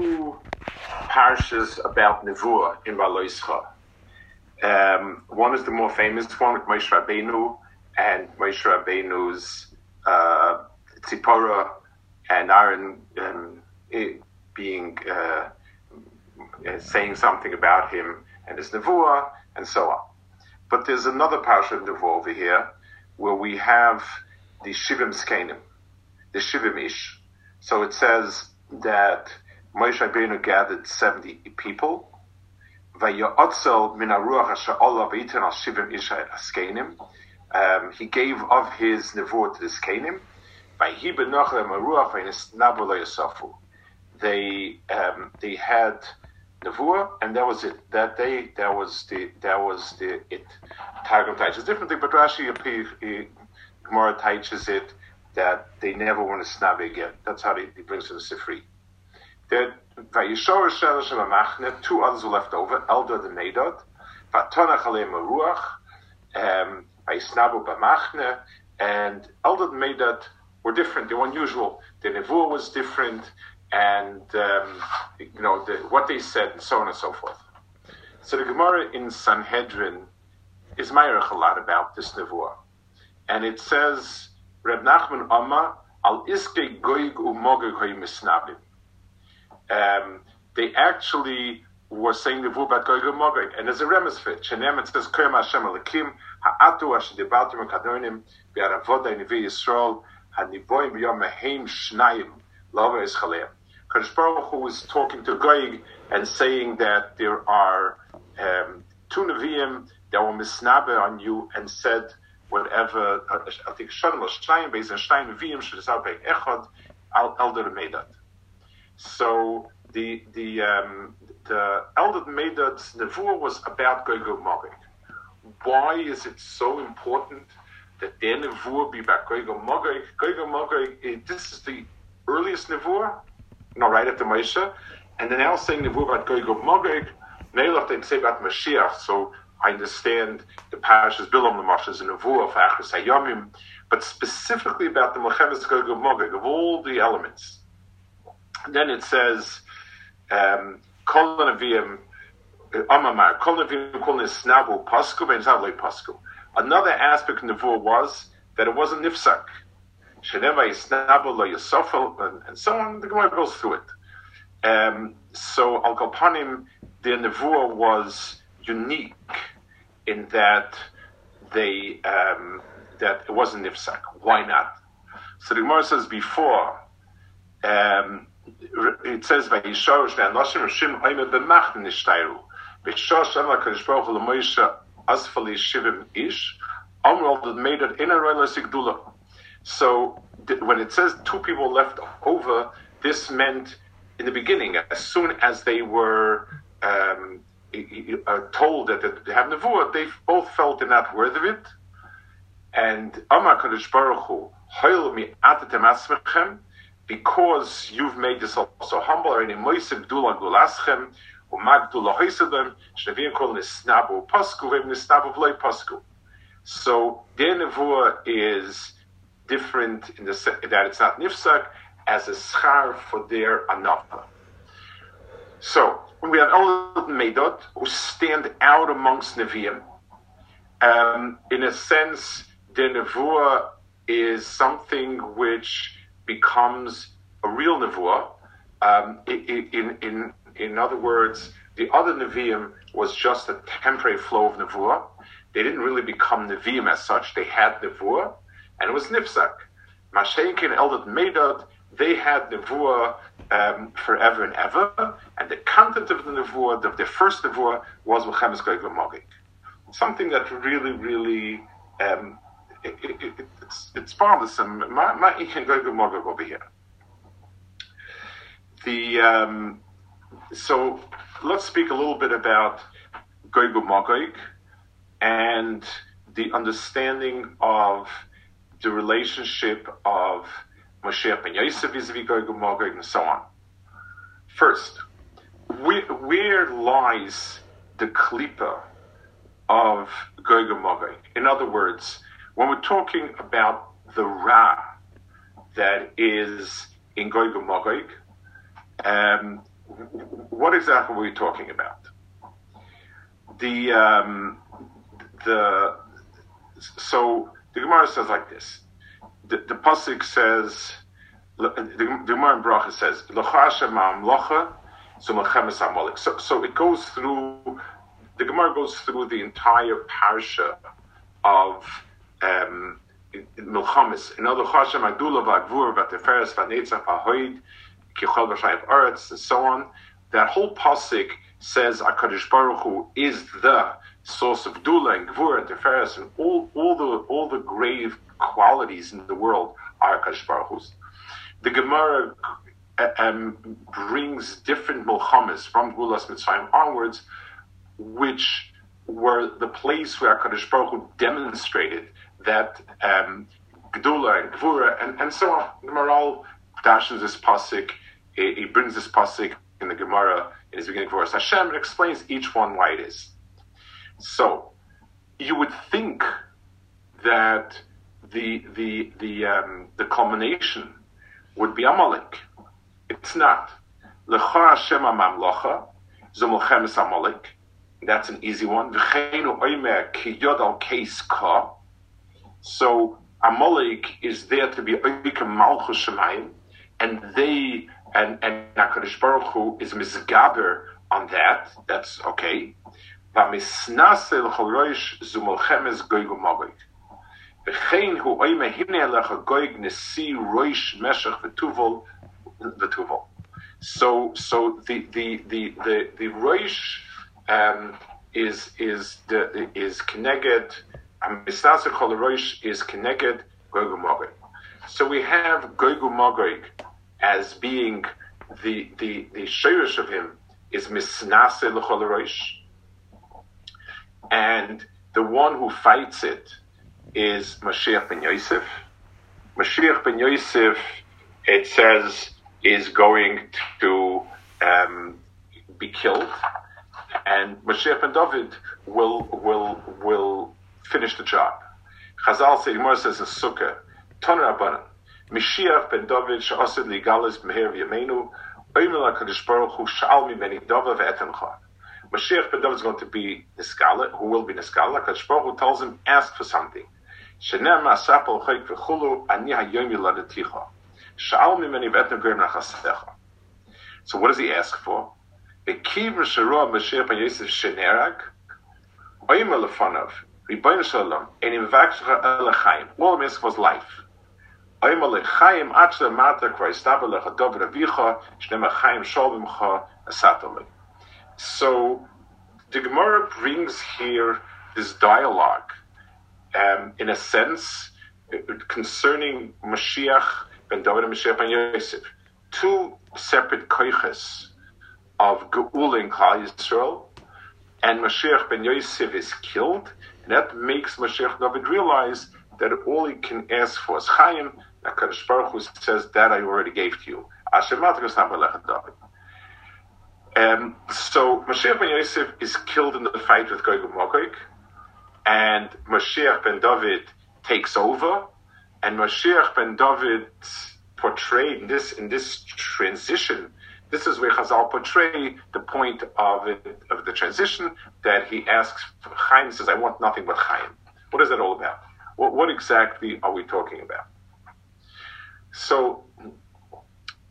two parishes about Nevuah in Valoischa. Um, one is the more famous one, with Moshe Rabbeinu, and Moshe Rabbeinu's uh, Tzipora and Aaron um, being uh, saying something about him and his Nevuah, and so on. But there's another parasha of Nevuah over here where we have the Shivim Skenim, the Shivim Ish. So it says that Moshe Rabbeinu gathered 70 people. um, he gave of his nevuah to the Skenim. They um, they had nevuah, and that was it. That day, that was the that was the it. Targum teaches differently, but Rashi Gemara teaches it that they never want to snab again. That's how he, brings it to the Sifri. Then Vayishor Shel Shel Machne, two others were left over, Eldad and Medad, Vatona Chalem Ruach, um, Vayisnabu B'Machne, and Eldad and Medad were different. They were unusual. The Nevuah was different, and um, you know the, what they said, and so on and so forth. So the Gemara in Sanhedrin is Meirach a lot about this Nevuah. And it says, Reb Nachman Amma, al iske goig umogeg hoy misnabim. Um, they actually were saying the about goig umogeg. And there's a remes fit. Shenem it says, Koyam Hashem alakim, ha'atu ashe debatim kadonim, bi'aravoda nevi Yisrael, ha'niboim b'yom mehem shnayim, lava Ischaleim. Kadosh Baruch Hu was talking to Goig and saying that there are um, two Nevi'im that were misnabe on you and said whatever, I think Shalom Shtayim, Beis Shtayim Nevi'im, Shadisar Be'ek Echad, Eldad Medad. So the the um, the Eldad Medad's Nevuah was about Gogo Magog. Why is it so important that their Nevuah be about Gogo Magog? Gogo Magog, this is the earliest Nevuah, know, right after Moshe, and they're now saying Nevuah about Gogo Magog. Neilach they say about Mashiach, so I understand the parashas Bilam the Moshes and Nevuah for Achris Hayomim, but specifically about the Mechemes Gog Mogeg of all the elements. Then it says, um, Amamar, Kol Neviim Kol Nisnabu Pasku Ben Zavlei Pasku. Another aspect of Nevuah was that it wasn't Nifsak. Sheneva Yisnabu Lo Yisofel, and so on. The Gemara goes through it. Um, so Al Kalpanim, the Nevuah was unique in that they um, that it wasn't nifsak. Why not? So the Gemara says before. Um, it says "Vayishorish ve'anoshim rishim oime b'machn nishtayru v'shosh em hakadosh baruch hu l'moisha asfali shivim ish amrol that made it in a sigdula. So when it says two people left over, this meant in the beginning, as soon as they were um, are told that they have nevuah, they both felt they're not worthy of it. And Amar Kadosh Baruch Hu, because you've made yourself so humble, and in Moisem Gdula Gulaschem, Umagdula Hoisedem, Shnevim Kol Nisnabu Pasku, Vim Nisnabu Vloi Pasku. So their nevuah is different in the that it's not nifsak as a schar for their anafa. So when we have Eldad Medad who stand out amongst Nevi'im. Um, in a sense, the Nevuah is something which becomes a real Nevuah. Um, in, in, in other words, the other Nevi'im was just a temporary flow of Nevuah. They didn't really become Nevi'im as such. They had Nevuah, and it was Nifsak. Mashenkin Eldad Medad, they had Nevuah um, forever and ever. And the content of the nevuah, of the first nevuah, was Mechemes Goy Magik. Something that really, really, um, it, it, it, it's, it's bothersome. My, my Goy Magik over here. The, um, so let's speak a little bit about Goy Magik and the understanding of the relationship of Moshe ben Yosef vis-a-vis and and so on. First, where, where lies the klipa of Gog and In other words, when we're talking about the Ra that is in Gog and Magog, um, what exactly are we talking about? The um, the so the Gemara says like this. The, the pasuk says the, Gemara in Bracha says so so it goes through the Gemara goes through the entire parsha of um, Milchamis. In other Hashem Agdula Vagvur Vateferes Vanetzach Vahoid Kichol Vashayim Eretz and so on. That whole pasuk says Hakadosh Baruch Hu is the source of Dula and Gvur and Teferes and all all the all the grave qualities in the world are Hakadosh Baruch Hu's. The Gemara uh, um, brings different milchamas from Gulas Mitzrayim onwards which were the place where Kadosh Baruch Hu demonstrated that um, Gedula and Gvura and, and so on. The Maharal dashes this pasuk, he, he, brings this pasuk in the Gemara in his beginning verse Hashem and explains each one why it is. So you would think that the the the um, the culmination would be Amalek. It's not. Lecha Hashem Amamlocha, Zomolchemes Amalek. That's an easy one. So Amalek is there to be Oike Malchus Shemayim, and they and and Hakadosh Baruch Hu is misgaber on that. That's okay. Vamisnase l'choloish zumolchemes goygu magog. V'chein hu oime hine alecha goyg nesi roish meshach v'tuvol v'tuvol. So so the the the the the roish um, is is the is connected. Misnasa Cholarosh is connected Gogu Mogig. So we have Gogu Mogig as being the the the shirish of him is Misnase Cholarosh, and the one who fights it is Mashiach ben Yosef. Mashiach ben Yosef, it says, is going to um, be killed and Mashiach ben David will will will finish the job. Chazal say Gemara says in Sukkah, Toner Rabbanan, Mashiach ben David she'asid ligalis b'meher v'yameinu, oimel HaKadosh Baruch Hu sha'al mimeni dava ve'etencha. Mashiach ben David is going to be Niskala, who will be Niskala. HaKadosh Baruch Hu tells him, ask for something. Shenem ma'asapel chayk v'chulu, ani mimeni. So what does he ask for? Bekiv Shara Mashiach ben Yosef Shenerag, Oyim Lefanov, Ribono Shel Olam, and in Vakshcha Elachayim. All it was life. Oyim Elachayim Atzle Mata Kraistaba Lechadov Ravicha, Shnem Achayim Shalvimcha Asatole. So the Gemara brings here this dialogue, um, in a sense, concerning Mashiach ben David and Mashiach ben Yosef. Two separate koiches of Geula in Klal Yisrael, and Mashiach ben Yosef is killed, that makes Mashiach David realize that all he can ask for is Chaim. Hakadosh Baruch Hu says that I already gave to you. Um, so Mashiach ben Yosef is killed in the fight with Gog and Magog, and Mashiach ben David takes over, and Mashiach ben David portrayed in this in this transition this is where Chazal portray the point of it, of the transition that he asks. Chaim says, "I want nothing but Chaim." What is that all about? What, what exactly are we talking about? So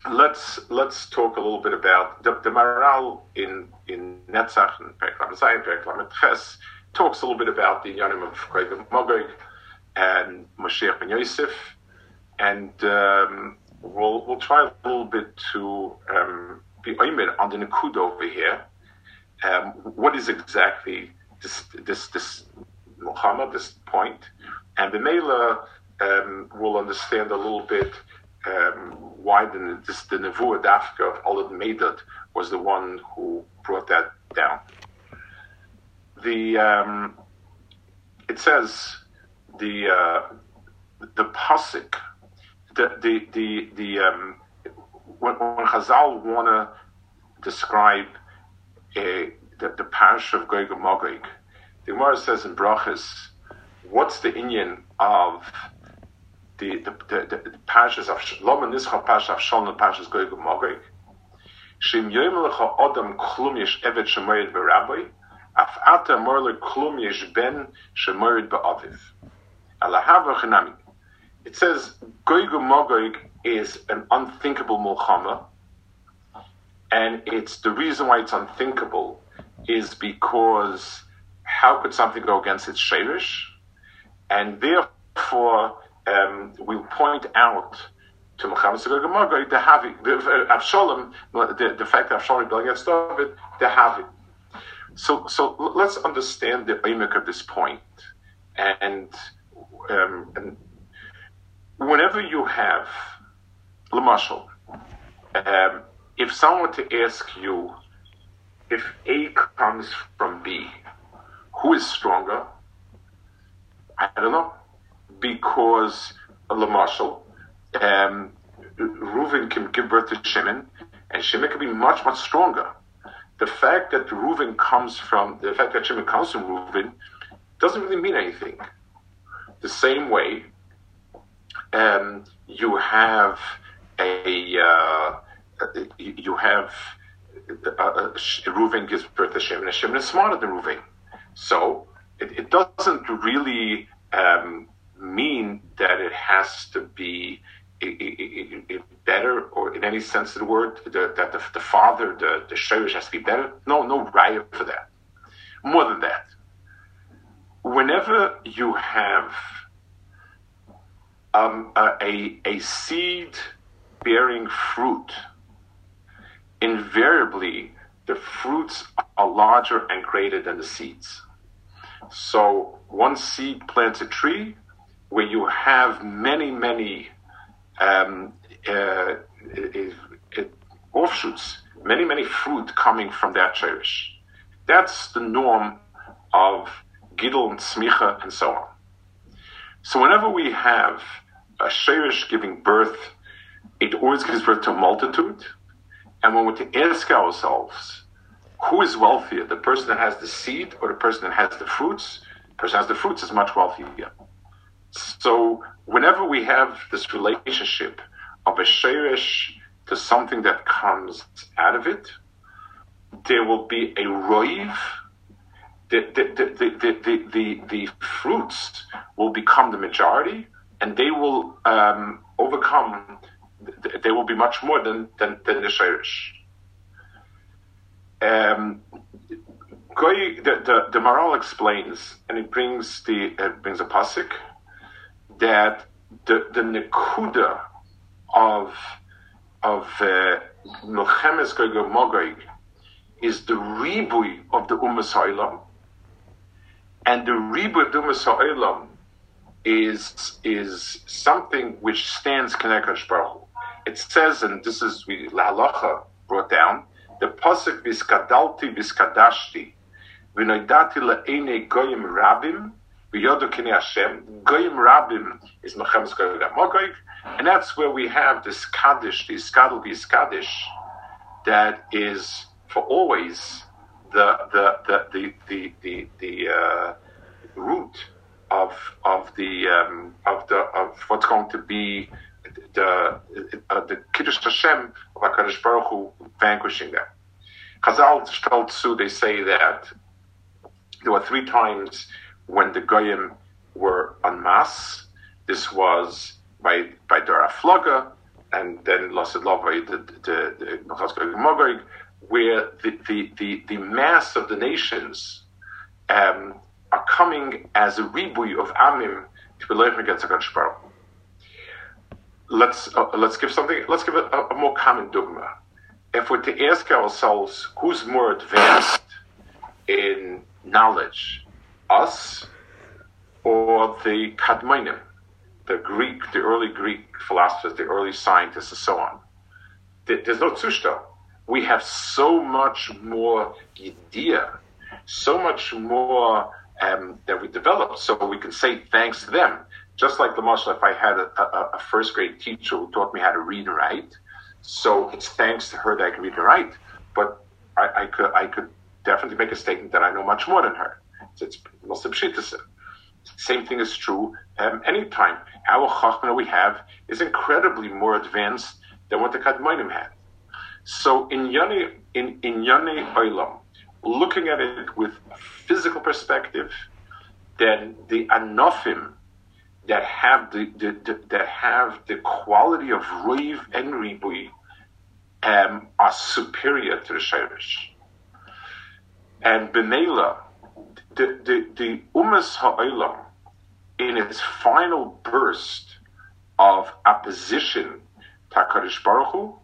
let's let's talk a little bit about the, the Maharal in in Netzach and Periklam Zayin, Periklam Ches talks a little bit about the Yanim of Koyim Mogog and Moshe ben Yosef, and um, we'll we'll try a little bit to um, be oimed on the nakud over here. Um, what is exactly this this this Muhammad this point, and the Mela um, will understand a little bit um, why the this, the Nevuah Dafka of Eldad Medad was the one who brought that down. The um, it says the uh, the pasuk the the the, um, when, when Chazal want to describe a, the, the parish of Gog and Magog, the Gemara says in Brachas, what's the Indian of the the, the, the, the parishes of Loma Nischa Parish of Shalom Parashas Gog and Magog? Shim Yoimelecha Odam Klum Yesh Evet Shemoyed Berabbi, Af Ata Morle Klum Yesh Ben Shemoyed Be'aviv. Alahava Chenami. It says Goygu Mogoig is an unthinkable mulchama, and it's the reason why it's unthinkable is because how could something go against its shirish? And therefore, um, we point out to Muhammad the Havi, the uh, Absalom, the, the fact that Absalom rebelled against David, the Havi. So, so let's understand the aimik of this point. And, um, and whenever you have, Lamashal, um, if someone to ask you if A comes from B, who is stronger? I don't know. Because Lamashal, um, Reuven can give birth to Shimon, and Shimon can be much, much stronger. The fact that Reuven comes from, the fact that Shimon comes from Reuven doesn't really mean anything. The same way, um, you have a, uh, you have uh, uh Reuven gives birth to Shimon, and Shimon is smarter than Reuven. So it, it doesn't really um, mean that it has to be it, it, better, or in any sense of the word, the, that the, the father, the, the shirish has to be better. No, no raya for that. More than that, whenever you have um, a, a seed bearing fruit, invariably the fruits are larger and greater than the seeds. So one seed plants a tree where you have many, many um, uh, offshoots, many, many fruit coming from that cherish. That's the norm of Gidel and Smicha and so on. So whenever we have a sherish giving birth, it always gives birth to a multitude. And when we ask ourselves, who is wealthier, the person that has the seed or the person that has the fruits? The person that has the fruits is much wealthier. So whenever we have this relationship of a sherish to something that comes out of it, there will be a roiv. The, the, the, the, the, the, fruits will become the majority and they will um, overcome, they will be much more than, than, than the sherish. Um, Goy, the, the, the Maharal explains, and it brings the uh, brings a pasuk that the the nekuda of of uh, is the ribui of the Ummah and the ribui of the Ummah is is something which stands connected Baruch It says, and this is we La Halacha brought down, the pasuk viskadalti viskadashti v'noidati le'ene goyim rabim v'yodu kini Hashem. Goyim rabim is mechemes goyim and that's where we have this kaddish, this kadal kaddish, that is for always the the the the the the, the uh, root of of the um, of the of what's going to be the uh, the Kiddush Hashem of Hakadosh Baruch Hu vanquishing them. Chazal Shtaltsu, they say that there were three times when the Goyim were en masse. This was by by Dora Floga, and then Lasidlovay, the the, the where the, the, the, the mass of the nations um, are coming as a ribui of Amim to be learning against Hakadosh Baruch let's uh, let's give something. Let's give a, a, more common dogma. If we're to ask ourselves who's more advanced in knowledge, us or the Kadmonim, the Greek, the early Greek philosophers, the early scientists, and so on. There's no tzushta. We have so much more idea, so much more um, that we developed, so we can say thanks to them just like the marshal, if I had a, a, a, first grade teacher who taught me how to read and write, so it's thanks to her that I can read and write. But I, I could I could definitely make a statement that I know much more than her. It's, it's Same thing is true um, anytime. Our chachma we have is incredibly more advanced than what the Kadmonim had. So in Yoni, in, in Yoni Olam, looking at it with physical perspective, then the Anofim that have the, the, the, that have the quality of Riv and Ribui um, are superior to the Shirish. And Benela, the, the, the Umas Ha'olam, in its final burst of opposition to Baruch Hu,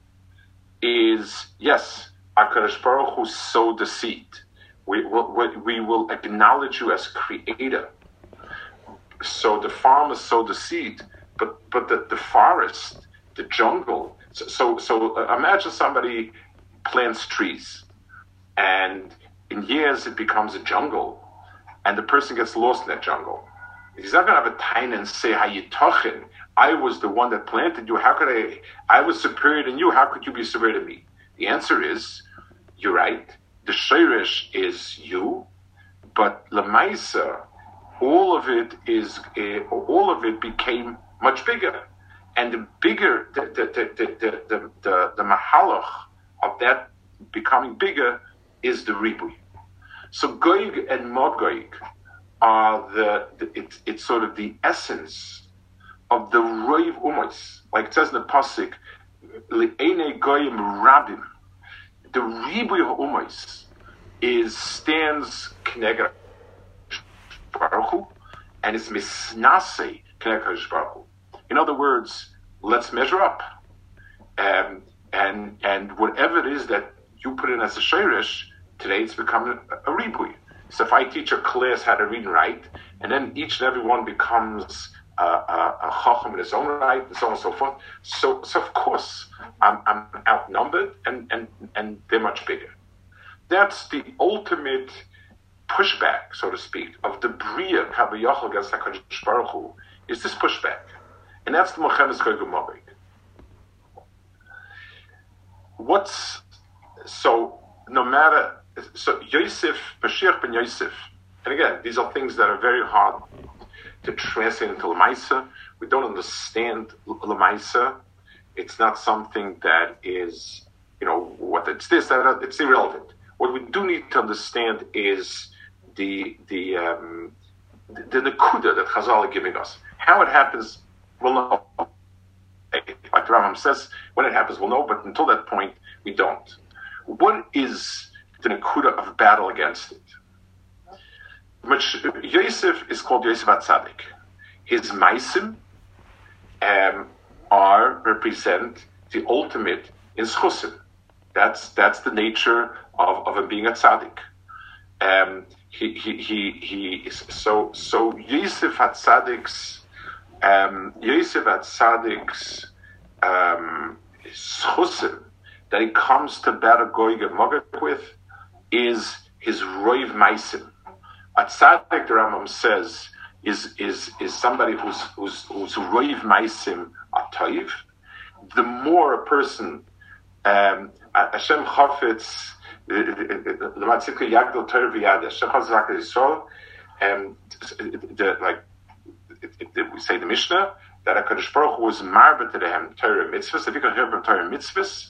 is, yes, HaKadosh Baruch Hu sowed the seed. We will, we will acknowledge you as creator. So the farmer sowed the seed, but, but the, the forest, the jungle, so, so, so uh, imagine somebody plants trees and in years it becomes a jungle and the person gets lost in that jungle. He's not going to have a time and say, talking? I was the one that planted you. How could I? I was superior than you. How could you be superior to me? The answer is, you're right. The shirish is you, but lemaisa, all of it is, uh, all of it became much bigger, and the bigger the the the the the, the, the of that becoming bigger is the ribui. So goig and modgoig are the, the it's it's sort of the essence of the Roiv Umos. Like it says in the Pasik, Le'ene Goyim Rabim. The Ribuy of Umos is stands Knegah Baruch and it's Misnase Knegah Baruch. In other words, let's measure up. Um, and and whatever it is that you put in as a shirish, today it's become a, a ribui. So if I teach a class how to read and write, and then each and every one becomes a, chacham in his own right, and so on and so forth. So, so of course, I'm, I'm outnumbered, and, and, and they're much bigger. That's the ultimate pushback, so to speak, of the Bria Kabayachal against HaKadosh Baruch Hu, is this pushback. And that's the Mochemes Goygumorik. What's, so, no matter, so Yosef, Bashir ben Yosef, and again, these are things that are very hard to translate into Lamaisa. We don't understand Lamaisa. It's not something that is, you know, what it's this, that, it's irrelevant. What we do need to understand is the the um, the, the nakuda that Chazal are giving us. How it happens, we'll know. Like the Rambam says, when it happens, we'll know. But until that point, we don't. What is the nakuda of battle against it? Yosef is called Yosef Atzadik. His maisim um, are represent the ultimate in schusim. That's that's the nature of, of him being a tzaddik. Um, he, he, he, he is, so so Yosef Atzadik's um, Yosef Atzadik's um, schusim that he comes to Goyg and with is his roiv maisim. A tzaddik, the Rambam says, is is is somebody who's who's who's roiv maisim atoiv. The more a person, um, Hashem chafetz, the matzikah yagdol torah v'yad, Hashem chafetz Yisrael, and the like, we say the Mishnah that Hakadosh Baruch was marba to them Torah mitzvahs. If you can hear from Torah mitzvahs,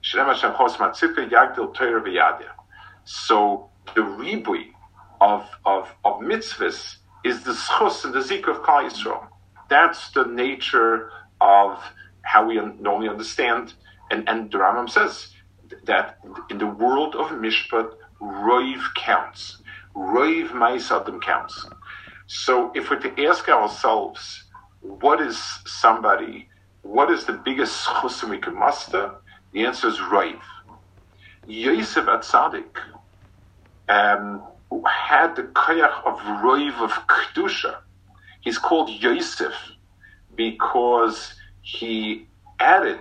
Shalem Hashem chos matzikah yagdol torah v'yad. So the ribui of, of, of mitzvahs is the schus and the zik of Klal Yisrael. That's the nature of how we normally understand. And, and the Rambam says that in the world of Mishpat, Roiv counts. Roiv Maisadim counts. So if we're to ask ourselves, what is somebody, what is the biggest chusim we can muster? The answer is Roiv. Yosef Atzadik, um, had the koyach of roiv of kedusha. He's called Yosef because he added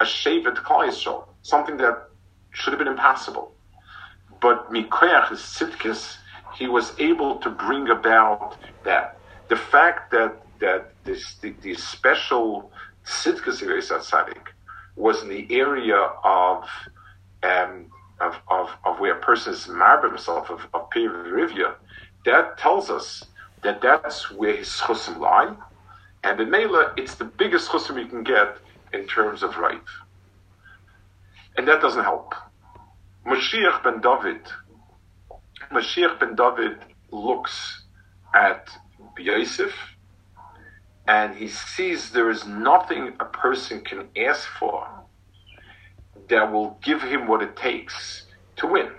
a shevet Klal something that should have been impossible. But mikoyach is sitkis, he was able to bring about that. The fact that that this the, the special sitkis of was in the area of um, of, of, of where a person is married himself of, of Rivia, that tells us that that's where his chusim lie. And in Mela, it's the biggest chusim you can get in terms of right. And that doesn't help. Mashiach ben David, Mashiach ben David looks at Yosef and he sees there is nothing a person can ask for that will give him what it takes to win.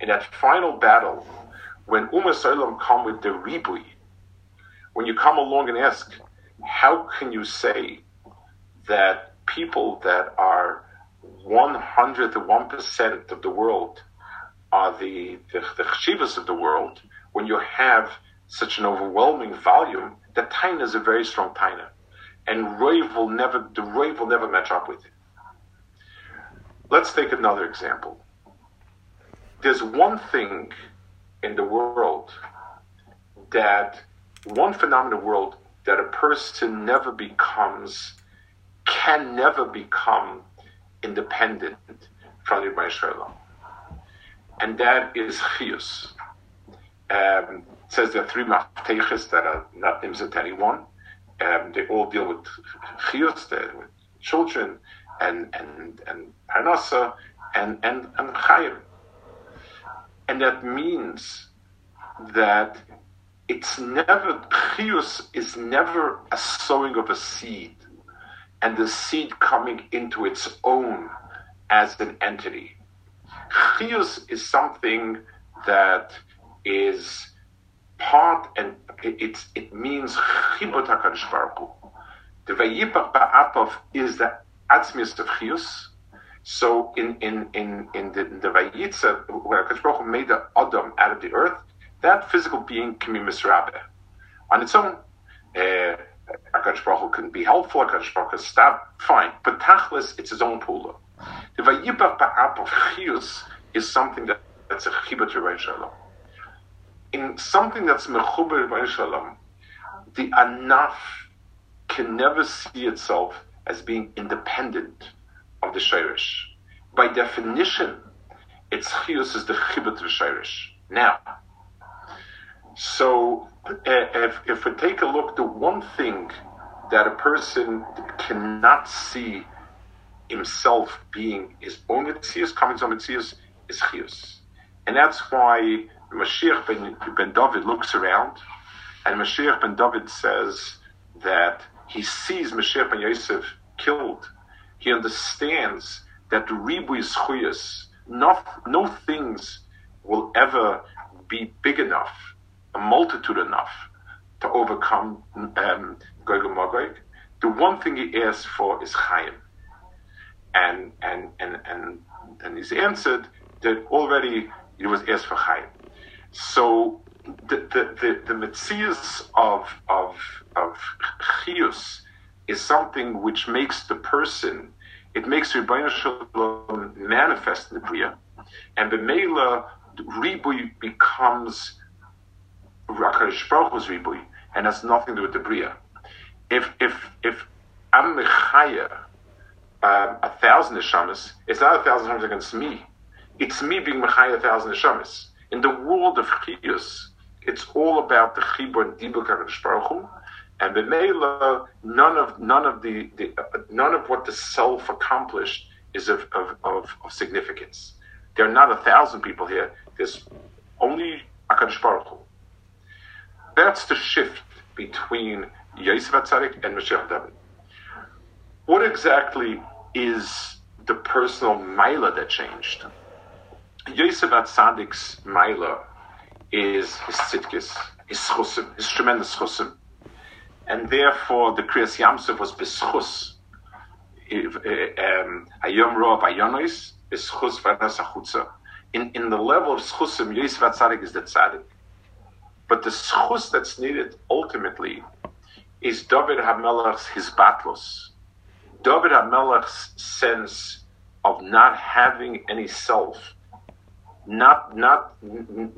In that final battle, when Ummah Salem come with the ribui, when you come along and ask, how can you say that people that are one hundredth of one of the world are the the, the of the world when you have such an overwhelming volume that taina is a very strong taina and rave will never the rave will never match up with it let's take another example there's one thing in the world that one the world that a person never becomes can never become independent from the Shalom. And that is Chius. Um, says there are three mafteches that are not names to anyone. Um, they all deal with Chius, with children, and and and Parnasa, and and and Chayim. And that means that it's never Chius is never a sowing of a seed and the seed coming into its own as an entity. Chius is something that is part and it, it means chibot HaKadosh Baruch Hu. The Vayipach Ba'apov is the atzmius of Chius. So in, in, in, in the, in the Vayitza, where HaKadosh Baruch made the Adam out of the earth, that physical being can be misrabe. On its own, uh, HaKadosh Baruch can be helpful, HaKadosh Baruch can stop, fine. But Tachlis, it's his own pula. The Vayibach Ba'ap of Chiyus is something that, that's a Chibah to Shalom. In something that's Mechuber to Shalom, the Anaf can never see itself as being independent of the Shirish. By definition, its Chiyus is the Chibah to Shirish. Now, so uh, if, if we take a look, the one thing that a person cannot see himself being his own Metzias, coming to Metzias, is Chius. And that's why Mashiach ben, ben David looks around, and Mashiach ben David says that he sees Mashiach ben Yosef killed. He understands that the Ribu is Chuyas. No, no things will ever be big enough a multitude enough to overcome um, Gog and Magog. The one thing he asks for is Chaim. And, and, and, and, and he's answered that already it was asked for Chaim. So the, the, the, the of, of, of Chius is something which makes the person, it makes Rebbeinu Shalom manifest in the Bria, and the Mela Ribui becomes Hakadosh Baruch ribui, and has nothing to do with the bria. If if if I'm mechaya um, a thousand neshamas, it's not a thousand times against me. It's me being mechaya a thousand neshamas. In the world of chiyus, it's all about the chibur and dibuk Baruch and b'meila none of none of the, the uh, none of what the self accomplished is of, of, of, of significance. There are not a thousand people here. There's only Hakadosh Baruch Hu. That's the shift between Yosef Atzadik and Mashiach David. What exactly is the personal Maila that changed? Yosef Atzadik's Maila is his tzidkis, his chusim, his tremendous chusim. And therefore the Kriyas Yamsuf was beschus. Um, Ayom Roa Vayonois, beschus vanas achutza. In, in the level of schusim, Yosef Atzadik is the tzaddik. But the schus that's needed ultimately is David HaMelech's his battles. David HaMelech's sense of not having any self, not not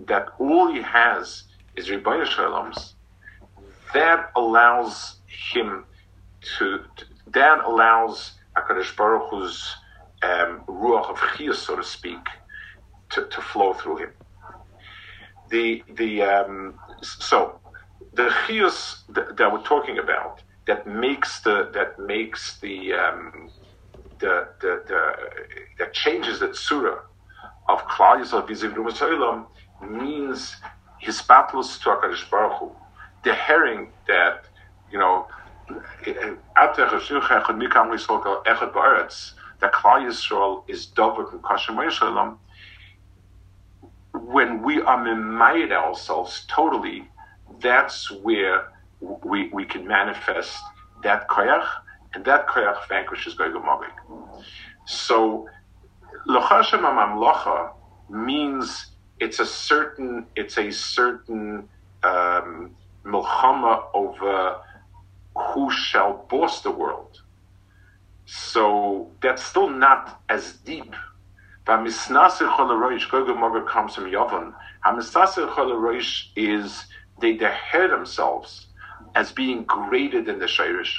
that all he has is Rebbeinu Shalom's. That allows him to, that allows Hakadosh Baruch Hu's um, ruach of chiyus, so to speak, to, to flow through him the the um, so the chius that, that, we're talking about that makes the that makes the um, the, the, the, the changes that Surah of Klal Yisrael means his battles to HaKadosh Baruch Hu. The herring that, you know, that Klal Yisrael is Dovak and Kashem when we are mimayed ourselves totally, that's where we, we can manifest that koyach, and that koyach vanquishes Gog Magog. So, lochashem amamlocha means it's a certain it's a certain um, milchama over who shall boss the world. So that's still not as deep. Vamisnasir cholaroish comes from Yavon. Is they declare themselves as being greater than the Shirish,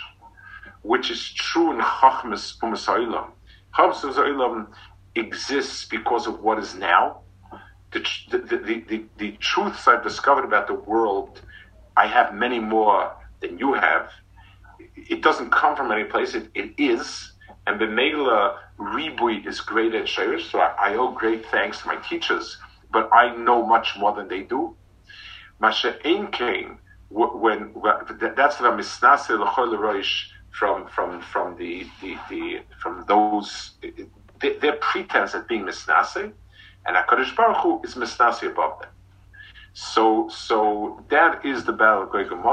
which is true in Chachmas Umasailam. Chachmas Umasailam exists because of what is now. The, the, the, the, the truths I've discovered about the world, I have many more than you have. It doesn't come from any place, it, it is. And the Megla Ribui is great at Shirish, so I, I owe great thanks to my teachers, but I know much more than they do. Masha Ein Kain, when that's the misnase l'chol roish from from from the, the, the from those their pretense at being misnase, and Hakadosh Baruch Hu is misnase above them. So so that is the battle of Gog and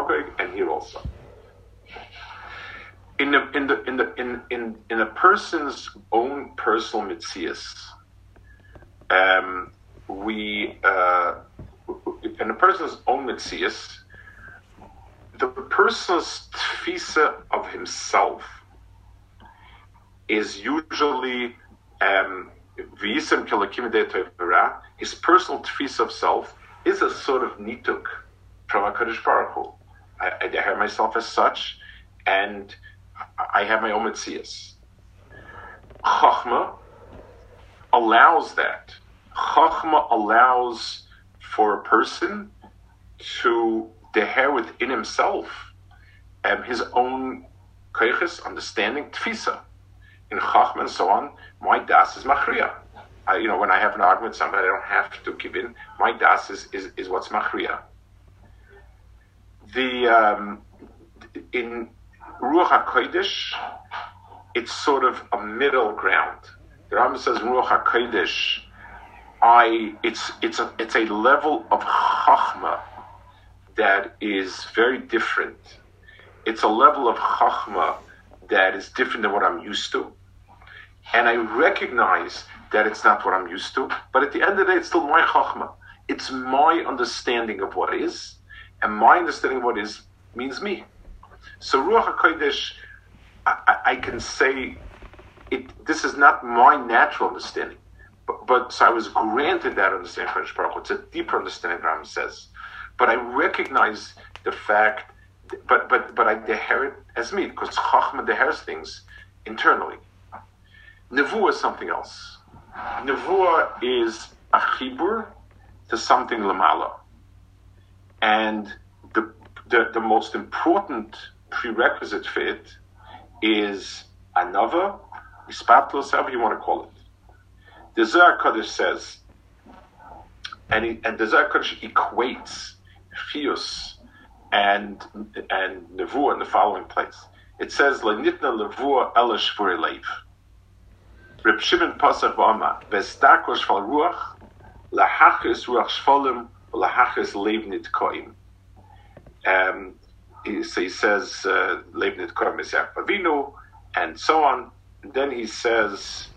and here also. In the in the in the in in, in a person's own personal mitzias, um, we uh, in a person's own mitzias, the person's tfisa of himself is usually um, his personal tfisa of self is a sort of nituk from HaKadosh Baruch Hu. I, I have myself as such, and I have my own mitzias. Chachma allows that. Chachma allows for a person to deher within himself um, his own koiches, understanding, tfisa. In Chachma and so on, my das is machria. I, you know, when I have an argument with somebody, I don't have to give in. My das is, is, is what's machria. The um, in Ruach Hakodesh, it's sort of a middle ground. The Rambam says in Ruach Hakodesh, I it's it's a it's a level of chachma that is very different. It's a level of chachma that is different than what I'm used to. And I recognize that it's not what I'm used to, but at the end of the day, it's still my chachma. It's my understanding of what is, and my understanding of what is means me. So Ruach HaKodesh, I, I, can say, it. this is not my natural understanding. But, but so I was granted that understanding from It's a deeper understanding, Ram says. But I recognize the fact, but but but I deher it as me because Chachma dehers things internally. Nevuah is something else. Nevuah is a chibur to something lamala, and the, the the most important prerequisite for it is another, ispatlos, however you want to call it. The Zohar Kodesh says, and, he, and the Zohar Kodesh equates Chius and and Nevuah in the following place. It says, "Lenitna Nevuah elish for leiv." Reb Shimon Pasach v'Ama v'estakos shval ruach lahachis ruach shvolim lahachis leiv nitkoim. Um, so he says uh, leiv nitkoim is Avinu, and so on. And then he says,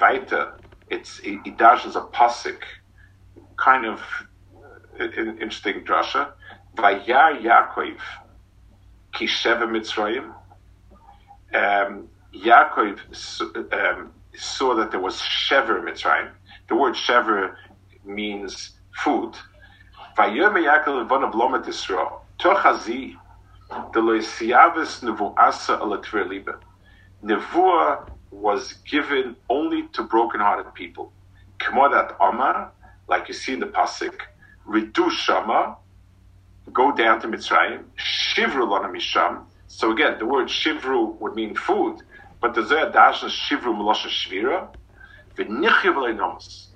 weiter, it's he, he dashes a pasuk, kind of an interesting drasha. Vayar Yaakov kisheva Mitzrayim. Um, Yaakov um, saw that there was shever Mitzrayim. The word shever means food. Vayom Yaakov levonav lomet Yisrael. Tochazi deloisiavis nevuasa alatver liba. Nevuah was given only to broken-hearted people. Kmodat Omar, like you see in the pasuk, Ridu Shama, go down to Mitzrayim, Shivru Lana Misham. So again, the word Shivru would mean food, but the Zohar dashes shivru melosha shvira, v'nichya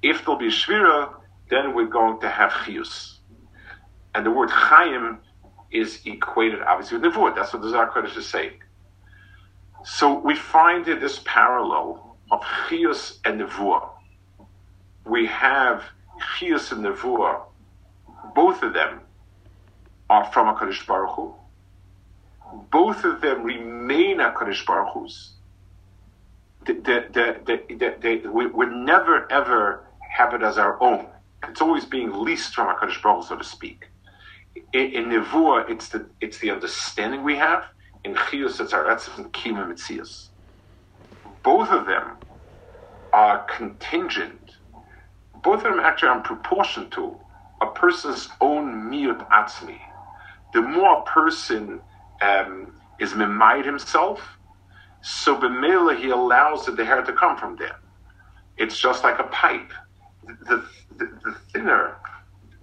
If there'll be shvira, then we're going to have chiyus. And the word chayim is equated obviously with nevuah. That's what the Zohar Kodesh is saying. So we find in this parallel of chiyus and nevuah. We have chiyus and nevuah. Both of them are from a Kodesh Baruch Hu. Both of them remain a Kodesh Baruch Hu's. The, the, the, the, we would never ever have it as our own. It's always being leased from a Kodesh Baruch Hu, so to speak. In, in Nevuah, it's the, it's the understanding we have. In Chiyus, it's our Etzef and Kima Mitzias. Both of them are contingent. Both of them actually are in proportion to a person's own miyut atzmi the more a person um, is memide himself, so b'mela he allows the hair to come from there. It's just like a pipe. The, the, the thinner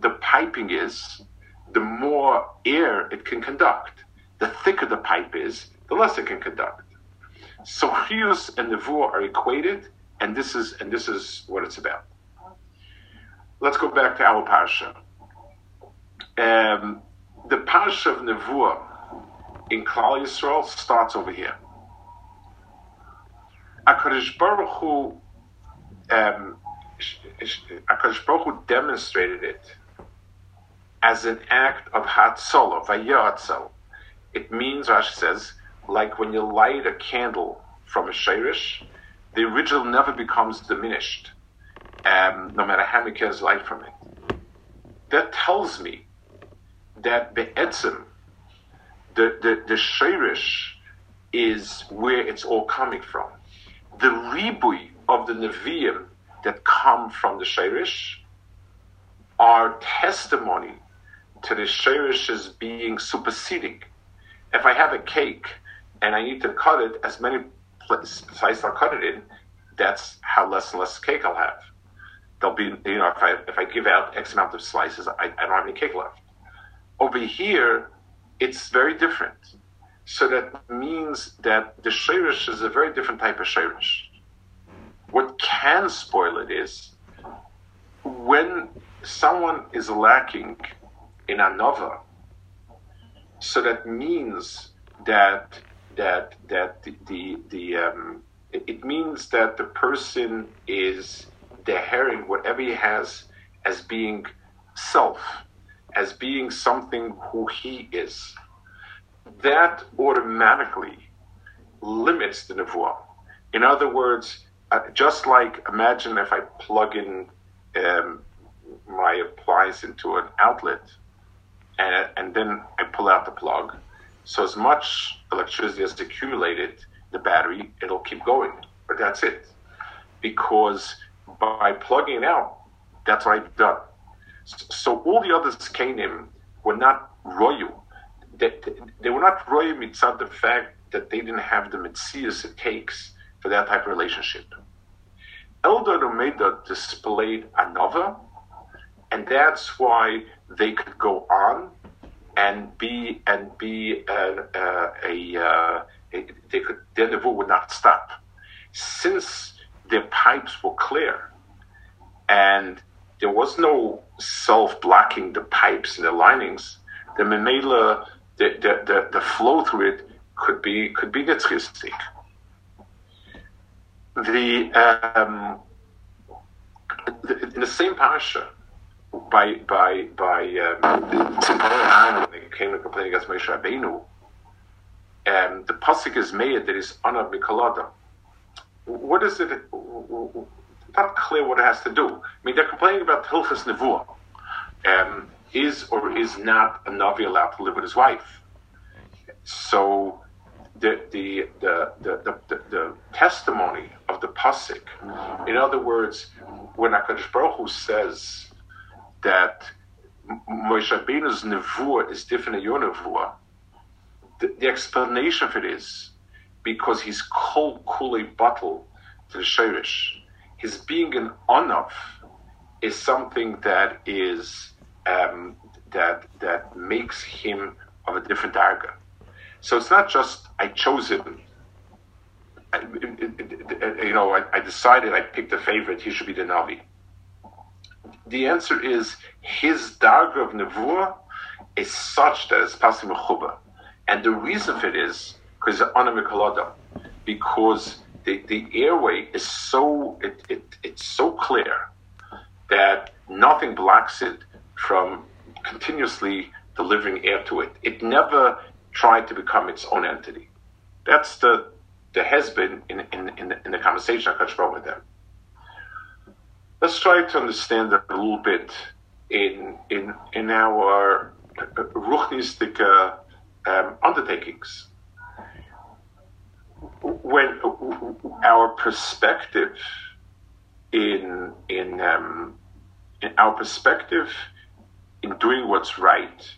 the piping is, the more air it can conduct. The thicker the pipe is, the less it can conduct. So chiyus and nevuah are equated, and this is and this is what it's about. Let's go back to our parsha. Um, the Parsha of Nevuah in Klal Yisrael starts over here. Akadosh Baruch Hu, um, Akadosh Baruch Hu demonstrated it as an act of Hatzolah, Vayatzel. It means, Rashi says, like when you light a candle from a shirish, the original never becomes diminished, um, no matter how many candles light from it. That tells me that be'etzim, the, the, the shirish is where it's all coming from. The ribui of the Nevi'im that come from the shirish are testimony to the shirish as being superseding. If I have a cake and I need to cut it as many slices I'll cut it in, that's how less and less cake I'll have. There'll be, you know, if I, if I give out X amount of slices, I, I don't have any cake left. Over here, it's very different. So that means that the shirish is a very different type of shirish. What can spoil it is when someone is lacking in another. So that means that that that the the, the um, it, it means that the person is deherring whatever he has as being self as being something who he is, that automatically limits the nevuah. In other words, uh, just like imagine if I plug in um, my appliance into an outlet and, and then I pull out the plug. So as much electricity as accumulated, the battery, it'll keep going. But that's it. Because by plugging out, that's what I've done. So all the others Canim were not royal. They, they were not royal mitzad the fact that they didn't have the mitzias it takes for that type of relationship. Eldad Medad displayed another, and that's why they could go on and be and be uh, uh, a, uh, a, they could their nevuah would not stop since their pipes were clear and there was no self blocking the pipes and the linings. The memela, the, the, the, the flow through it could be could be nitzchistic. The, um, the in the same parsha by by by um, when they came to complain against Moshe Rabbeinu, um, the pasuk is made that is honor mikolada. What is it? Not clear what it has to do. I mean, they're complaining about Hilchas Nevuah. Um, is or is not a Navi allowed to live with his wife? So the the the the, the, the testimony of the pasuk, in other words, when Hakadosh Baruch Hu says that Moshe Rabbeinu's nevuah is different than your nevuah, the, the explanation for it is because he's kol kule bottle to the shirish his being an onav is something that is um, that that makes him of a different darga. So it's not just I chose him. you know, I, I, decided I picked a favorite. He should be the Navi. The answer is his darg of Nevuah is such that it's passing mechuba, and the reason for it is because because the, the airway is so it, it it's so clear that nothing blocks it from continuously delivering air to it. It never tried to become its own entity. That's the the has been in, in, in, the, in the conversation I touched with them. Let's try to understand that a little bit in in in our ruchnistic um, undertakings. When our perspective in in um, in our perspective in doing what's right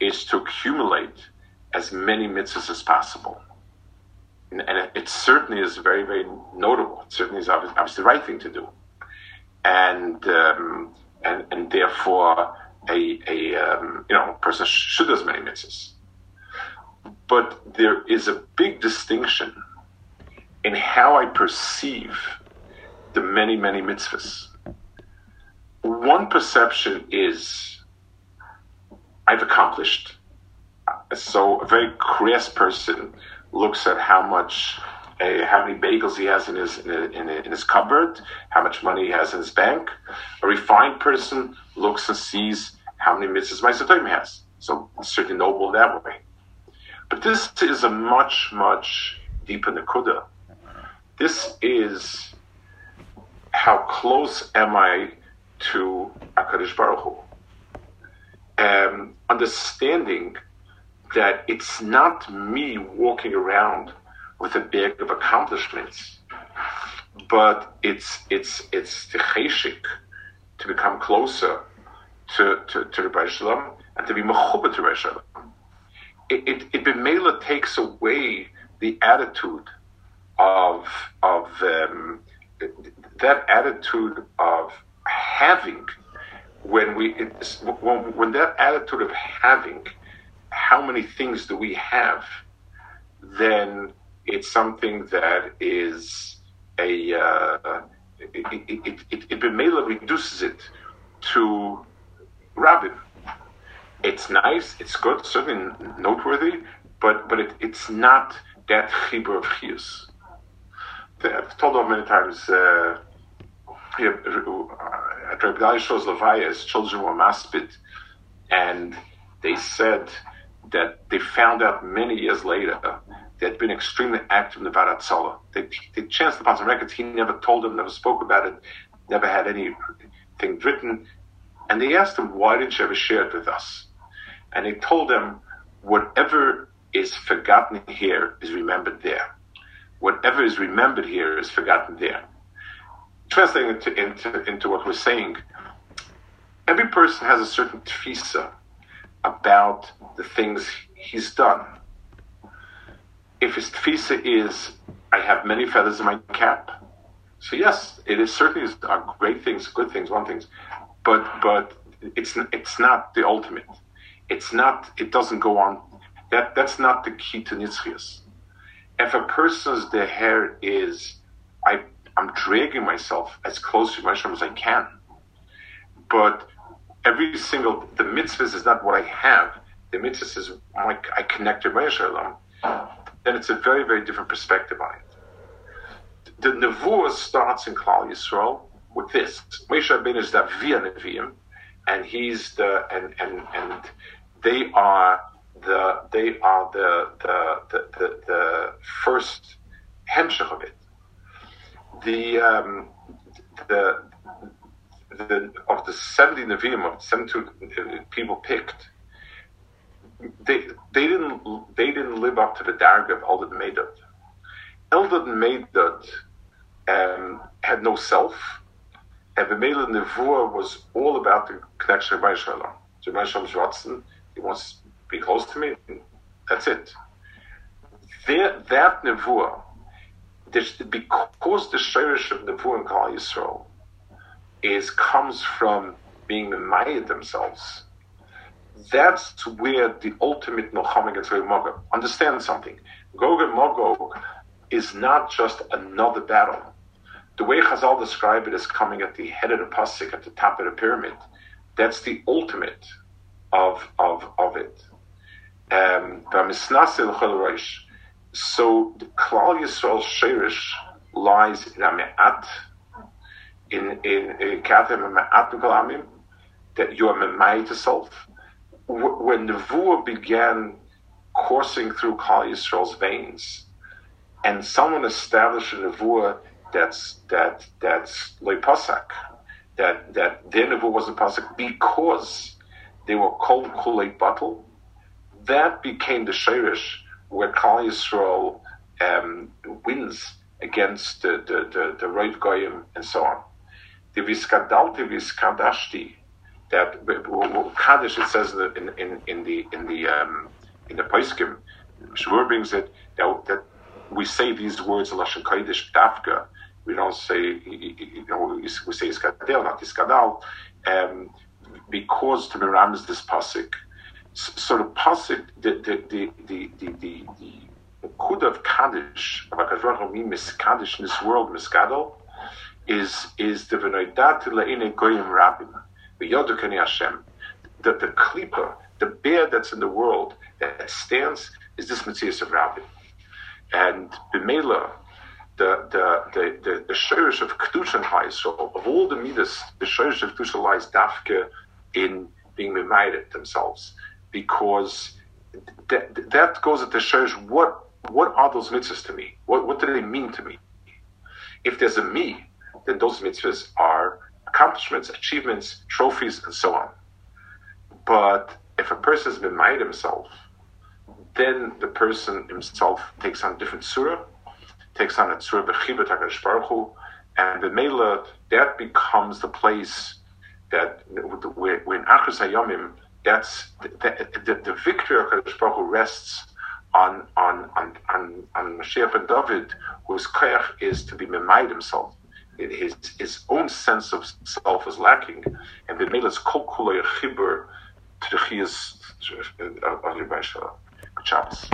is to accumulate as many mitzvahs as possible. And, and it, certainly is very, very notable. It certainly is obviously, obviously the right thing to do. And, um, and, and therefore, a, a um, you know, person should do as many mitzvahs. But there is a big distinction in how I perceive the many, many mitzvahs. One perception is I've accomplished. So a very crass person looks at how much, uh, how many bagels he has in his in, in, in, his cupboard, how much money he has in his bank. A refined person looks and sees how many mitzvahs Ma'aseh has. So certainly noble that way. But this is a much, much deeper nakuda. This is how close am I to Akadosh Baruch Hu? Understanding that it's not me walking around with a bag of accomplishments, but it's it's it's the cheshik to become closer to to, to the Shalom and to be mechuba to Rebbe Shalom. B'meila takes away the attitude of of um, that attitude of having when we when, when that attitude of having how many things do we have then it's something that is a uh, it, it, it, it, it reduces it to rabbin. It's nice, it's good, certainly noteworthy, but but it, it's not that chibur of chiyus. I've told them many times. Uh, at Rabbi Daishos Levias, children were maspid, and they said that they found out many years later they had been extremely active in the Vaad Hatzalah. They, they chanced upon some records. He never told them, never spoke about it, never had anything written. And they asked him, why didn't you ever share it with us? And he told them, whatever is forgotten here is remembered there. Whatever is remembered here is forgotten there translating into, into, into what we're saying, every person has a certain tfisa about the things he's done. If his tfisa is, I have many feathers in my cap, so yes, it is certainly are great things, good things, one things, but but it's it's not the ultimate. It's not. It doesn't go on. That that's not the key to nitzchias. If a person's the hair is, I I'm dragging myself as close to Hashem as I can. But every single the mitzvahs is not what I have. The mitzvahs is like I connect to Hashem. Then it's a very very different perspective on it. The nevuah starts in Klal Yisrael with this. Moshe is the via neviim, and he's the and and and they are the they are the the the, the, first hemshech of it the um, the the of the seventy Nevi'im of seventy people picked, they they didn't they didn't live up to the darg of Eldad Medad. Eldad Medad um, had no self, and the Mela Nevuah was all about the connection with Shalom. So Shalom's Ratzin, he wants be close to me. That's it. That, that Nevuah because the shirish of Nevu and Kal Yisrael is comes from being Memayed themselves. That's where the ultimate Milchama gets very Magog. Understand something. Gog and Magog is not just another battle. The way Chazal describe it is coming at the head of the pasuk, at the top of the pyramid, that's the ultimate of of of it. Um, so the Klal Yisrael Shirish lies in a Ame'at, in in Kathim Ame'at Kalamim, that you are Memai to. When the Vuah began coursing through Klal Yisrael's veins, and someone established a Nevuah that's that that's Pasak, that that their Nevuah was a Pasak because they were called Kulei Batal, that became the Shirish where Klal Yisrael um, wins against the the the, the Goyim and so on. The Viskadalti Viskadashti, that Kaddish it says in in in the in the um, in the Paiskim, Shmur brings it that, that we say these words lashon kodesh dafka. We don't say you know we say iskadel, not iskadal, um, because to Miram this pasuk. The the the the the kud of kaddish, of Hakadosh miskaddish in this world, miskadol, is is the v'noidat le'ine goyim rabim, v'yodukani Hashem, the the klipa, the bear that's in the world that stands is this mitzvah of rabim. And Bimela, the the the the, the of kedusha and so of all the midas, the shirish of kedusha lies dafke in being reminded themselves, because that that goes at the shirish. What what are those mitzvahs to me? What what do they mean to me? If there's a me, then those mitzvahs are accomplishments, achievements, trophies, and so on. But if a person has been made himself then the person himself takes on a different surah, takes on a surah b'chibet HaKadosh Baruch Hu, and the Mela, that becomes the place that when Achris Hayomim, that's the, the, the victory of HaKadosh Baruch Hu rests on on on on, on Mashiach and David, whose koyach is to be memayed himself. His his own sense of self is lacking, and the Mela is kol to the chiyas of Shabbos.